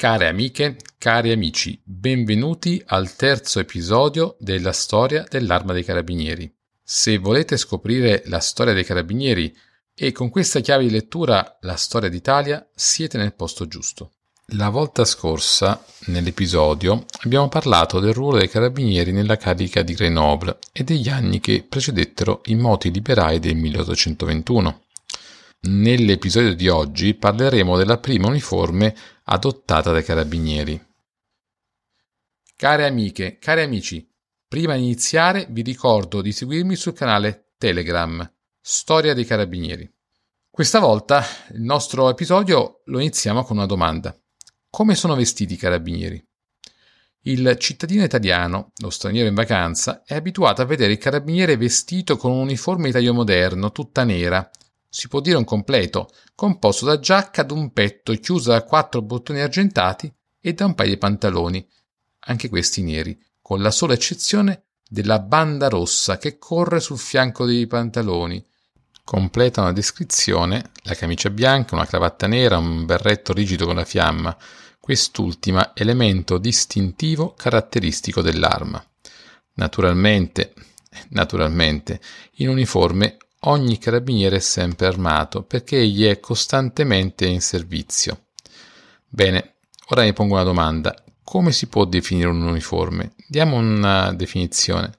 Care amiche, cari amici, benvenuti al terzo episodio della storia dell'Arma dei Carabinieri. Se volete scoprire la storia dei Carabinieri e con questa chiave di lettura la storia d'Italia, siete nel posto giusto. La volta scorsa, nell'episodio, abbiamo parlato del ruolo dei carabinieri nella carica di Grenoble e degli anni che precedettero i moti liberai del 1821. Nell'episodio di oggi parleremo della prima uniforme adottata dai carabinieri. Care amiche, cari amici, prima di iniziare vi ricordo di seguirmi sul canale Telegram Storia dei Carabinieri. Questa volta il nostro episodio lo iniziamo con una domanda. Come sono vestiti i carabinieri? Il cittadino italiano, lo straniero in vacanza, è abituato a vedere il carabiniere vestito con un uniforme di taglio moderno, tutta nera, si può dire un completo, composto da giacca ad un petto chiusa da quattro bottoni argentati e da un paio di pantaloni, anche questi neri, con la sola eccezione della banda rossa che corre sul fianco dei pantaloni. Completa una descrizione la camicia bianca, una cravatta nera, un berretto rigido con la fiamma, quest'ultima elemento distintivo caratteristico dell'arma. Naturalmente, naturalmente, in uniforme Ogni carabiniere è sempre armato perché egli è costantemente in servizio. Bene, ora mi pongo una domanda. Come si può definire un uniforme? Diamo una definizione.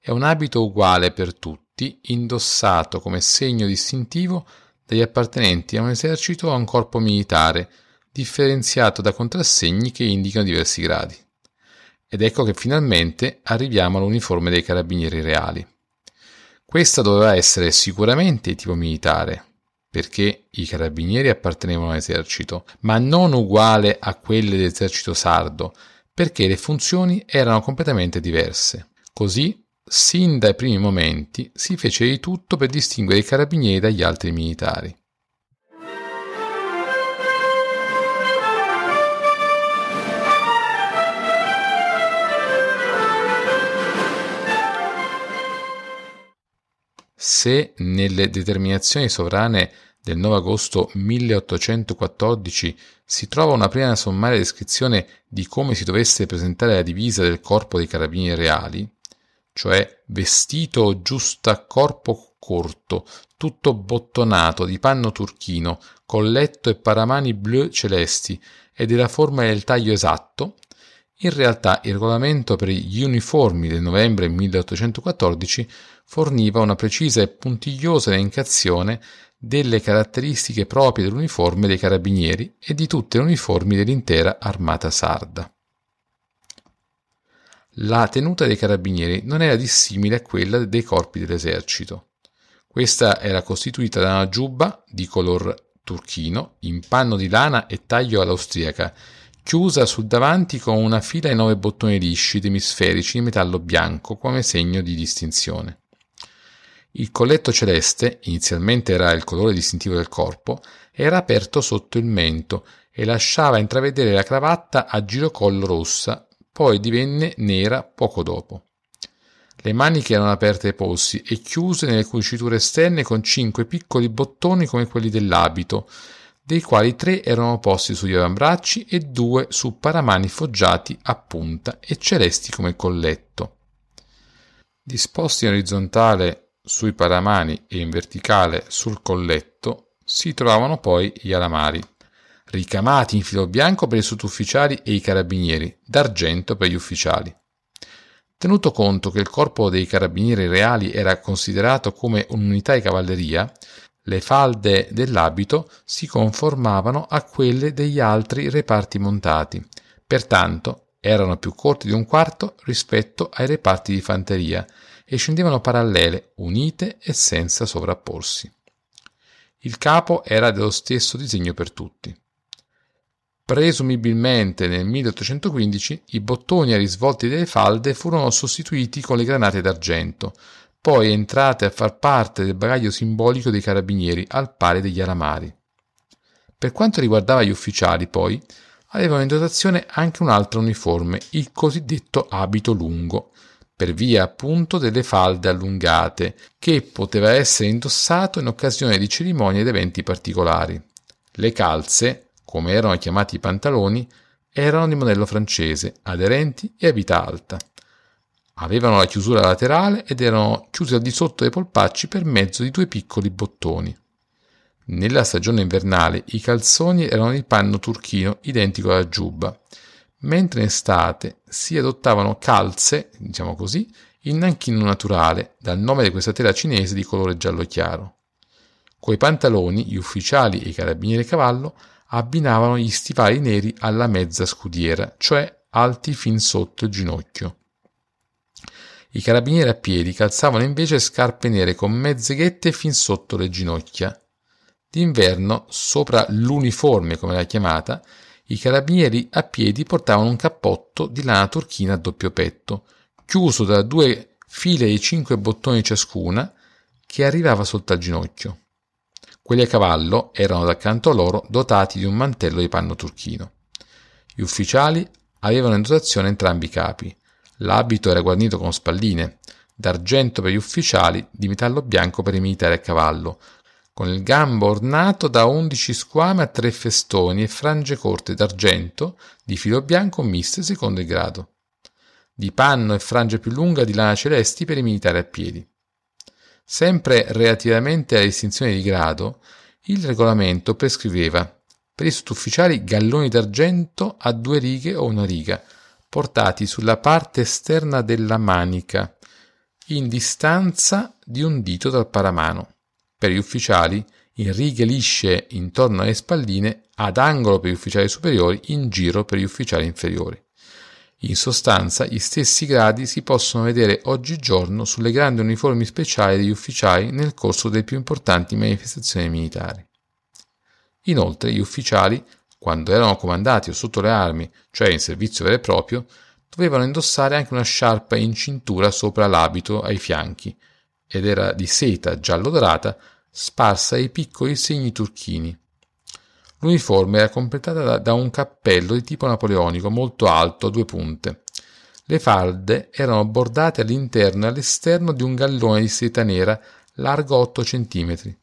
È un abito uguale per tutti, indossato come segno distintivo dagli appartenenti a un esercito o a un corpo militare, differenziato da contrassegni che indicano diversi gradi. Ed ecco che finalmente arriviamo all'uniforme dei carabinieri reali. Questa doveva essere sicuramente di tipo militare, perché i carabinieri appartenevano all'esercito, ma non uguale a quelle dell'esercito sardo, perché le funzioni erano completamente diverse. Così, sin dai primi momenti, si fece di tutto per distinguere i carabinieri dagli altri militari. Se nelle determinazioni sovrane del 9 agosto 1814 si trova una prima sommaria descrizione di come si dovesse presentare la divisa del corpo dei carabinieri reali, cioè vestito giusta corpo corto, tutto bottonato di panno turchino, colletto e paramani blu celesti e della forma del taglio esatto, in realtà il regolamento per gli uniformi del novembre 1814 forniva una precisa e puntigliosa elencazione delle caratteristiche proprie dell'uniforme dei carabinieri e di tutte le uniformi dell'intera armata sarda. La tenuta dei carabinieri non era dissimile a quella dei corpi dell'esercito. Questa era costituita da una giubba di color turchino in panno di lana e taglio all'austriaca chiusa sul davanti con una fila di nove bottoni lisci demisferici di metallo bianco come segno di distinzione. Il colletto celeste, inizialmente era il colore distintivo del corpo, era aperto sotto il mento e lasciava intravedere la cravatta a girocollo rossa, poi divenne nera poco dopo. Le maniche erano aperte ai polsi e chiuse nelle cuciture esterne con cinque piccoli bottoni come quelli dell'abito, dei quali tre erano posti sugli avambracci e due su paramani foggiati a punta e celesti come colletto. Disposti in orizzontale sui paramani e in verticale sul colletto si trovavano poi gli alamari, ricamati in filo bianco per i sottufficiali e i carabinieri, d'argento per gli ufficiali. Tenuto conto che il corpo dei carabinieri reali era considerato come un'unità di cavalleria, le falde dell'abito si conformavano a quelle degli altri reparti montati, pertanto erano più corti di un quarto rispetto ai reparti di fanteria e scendevano parallele, unite e senza sovrapporsi. Il capo era dello stesso disegno per tutti. Presumibilmente nel 1815 i bottoni a risvolti delle falde furono sostituiti con le granate d'argento, poi entrate a far parte del bagaglio simbolico dei carabinieri al pari degli alamari. Per quanto riguardava gli ufficiali, poi, avevano in dotazione anche un altro uniforme, il cosiddetto abito lungo, per via appunto delle falde allungate, che poteva essere indossato in occasione di cerimonie ed eventi particolari. Le calze, come erano chiamati i pantaloni, erano di modello francese, aderenti e a vita alta. Avevano la chiusura laterale ed erano chiusi al di sotto dei polpacci per mezzo di due piccoli bottoni. Nella stagione invernale i calzoni erano di panno turchino identico alla giubba, mentre in estate si adottavano calze, diciamo così, in nanchino naturale, dal nome di questa tela cinese di colore giallo chiaro. Coi pantaloni, gli ufficiali e i carabinieri a cavallo abbinavano gli stivali neri alla mezza scudiera, cioè alti fin sotto il ginocchio. I carabinieri a piedi calzavano invece scarpe nere con mezze ghette fin sotto le ginocchia. D'inverno, sopra l'uniforme come era chiamata, i carabinieri a piedi portavano un cappotto di lana turchina a doppio petto, chiuso da due file di cinque bottoni ciascuna, che arrivava sotto al ginocchio. Quelli a cavallo erano d'accanto a loro dotati di un mantello di panno turchino. Gli ufficiali avevano in dotazione entrambi i capi. L'abito era guarnito con spalline, d'argento per gli ufficiali, di metallo bianco per i militari a cavallo, con il gambo ornato da undici squame a tre festoni e frange corte d'argento di filo bianco miste secondo il grado, di panno e frange più lunga di lana celesti per i militari a piedi. Sempre relativamente alla distinzione di grado, il regolamento prescriveva per i sottufficiali galloni d'argento a due righe o una riga, portati sulla parte esterna della manica, in distanza di un dito dal paramano per gli ufficiali, in righe lisce intorno alle spalline, ad angolo per gli ufficiali superiori, in giro per gli ufficiali inferiori. In sostanza, gli stessi gradi si possono vedere oggigiorno sulle grandi uniformi speciali degli ufficiali nel corso delle più importanti manifestazioni militari. Inoltre, gli ufficiali, quando erano comandati o sotto le armi, cioè in servizio vero e proprio, dovevano indossare anche una sciarpa in cintura sopra l'abito ai fianchi, ed era di seta giallo-dorata sparsa ai piccoli segni turchini. L'uniforme era completata da, da, un cappello di tipo napoleonico molto alto a due punte. Le falde erano bordate all'interno e all'esterno di un gallone di seta nera largo 8 cm.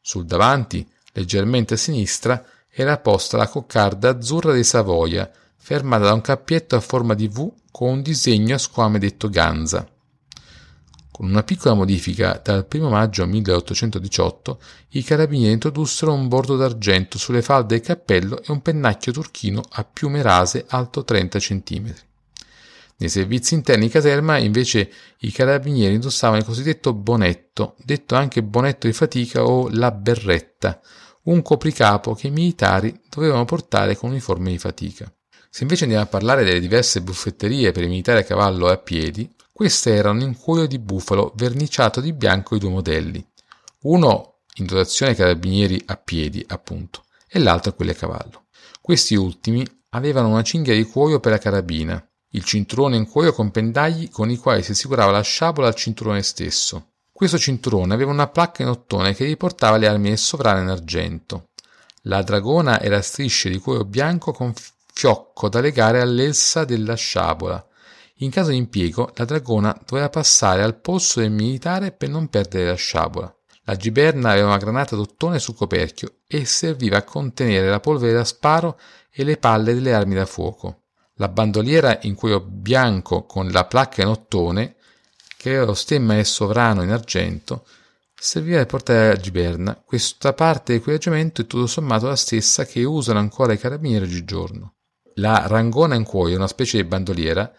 Sul davanti, leggermente a sinistra, era posta la coccarda azzurra di Savoia, fermata da un cappietto a forma di V con un disegno a squame detto ganza. Con una piccola modifica, dal 1 maggio 1818 i carabinieri introdussero un bordo d'argento sulle falde del cappello e un pennacchio turchino a piume rase alto 30 cm. Nei servizi interni caserma, invece, i carabinieri indossavano il cosiddetto bonetto, detto anche bonetto di fatica o la berretta, un copricapo che i militari dovevano portare con uniforme di fatica. Se invece andiamo a parlare delle diverse buffetterie per i militari a cavallo e a piedi, queste erano in cuoio di bufalo verniciato di bianco i due modelli, uno in dotazione ai carabinieri a piedi, appunto, e l'altro a quelli a cavallo. Questi ultimi avevano una cinghia di cuoio per la carabina, il cinturone in cuoio con pendagli con i quali si assicurava la sciabola al cinturone stesso. Questo cinturone aveva una placca in ottone che riportava le armi del sovrano in argento. La dragona era strisce di cuoio bianco con fiocco da legare all'elsa della sciabola, in caso di impiego, la dragona doveva passare al polso del militare per non perdere la sciabola. La giberna aveva una granata d'ottone sul coperchio e serviva a contenere la polvere da sparo e le palle delle armi da fuoco. La bandoliera in cuoio bianco con la placca in ottone, che aveva lo stemma del sovrano in argento, serviva per portare la giberna. Questa parte dell'equipaggiamento è tutto sommato la stessa che usano ancora i carabinieri oggigiorno. La rangona in cuoio, una specie di bandoliera,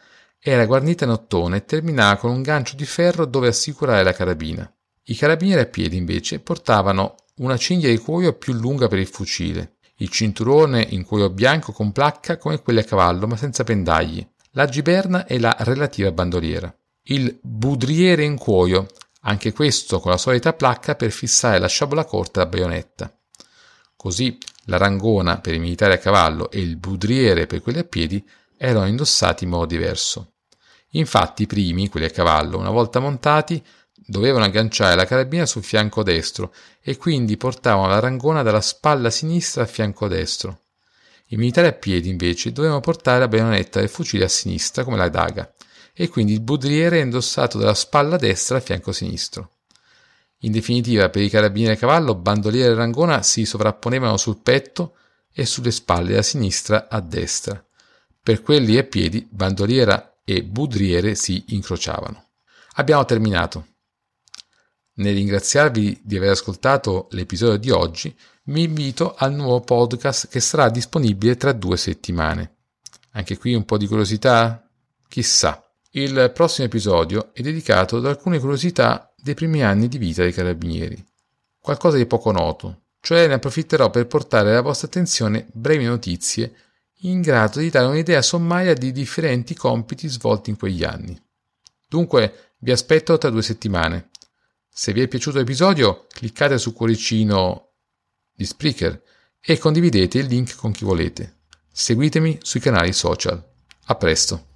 era guarnita in ottone e terminava con un gancio di ferro dove assicurare la carabina. I carabinieri a piedi, invece, portavano una cinghia di cuoio più lunga per il fucile, il cinturone in cuoio bianco con placca come quelli a cavallo ma senza pendagli, la giberna e la relativa bandoliera. Il budriere in cuoio, anche questo con la solita placca per fissare la sciabola corta alla baionetta. Così la rangona per i militari a cavallo e il budriere per quelli a piedi erano indossati in modo diverso. Infatti i primi, quelli a cavallo, una volta montati, dovevano agganciare la carabina sul fianco destro e quindi portavano la rangona dalla spalla sinistra al fianco destro. I militari a piedi, invece, dovevano portare la baionetta del fucile a sinistra, come la daga, e quindi il budriere indossato dalla spalla destra al fianco sinistro. In definitiva, per i carabinieri a cavallo, bandoliere e rangona si sovrapponevano sul petto e sulle spalle a sinistra a destra. Per quelli a piedi, bandoliera e budriere si incrociavano. Abbiamo terminato. Nel ringraziarvi di aver ascoltato l'episodio di oggi, mi invito al nuovo podcast che sarà disponibile tra due settimane. Anche qui un po' di curiosità? Chissà. Il prossimo episodio è dedicato ad alcune curiosità dei primi anni di vita dei carabinieri. Qualcosa di poco noto, cioè ne approfitterò per portare alla vostra attenzione brevi notizie in grado di dare un'idea sommaria di differenti compiti svolti in quegli anni. Dunque, vi aspetto tra due settimane. Se vi è piaciuto l'episodio, cliccate sul cuoricino di Spreaker e condividete il link con chi volete. Seguitemi sui canali social. A presto!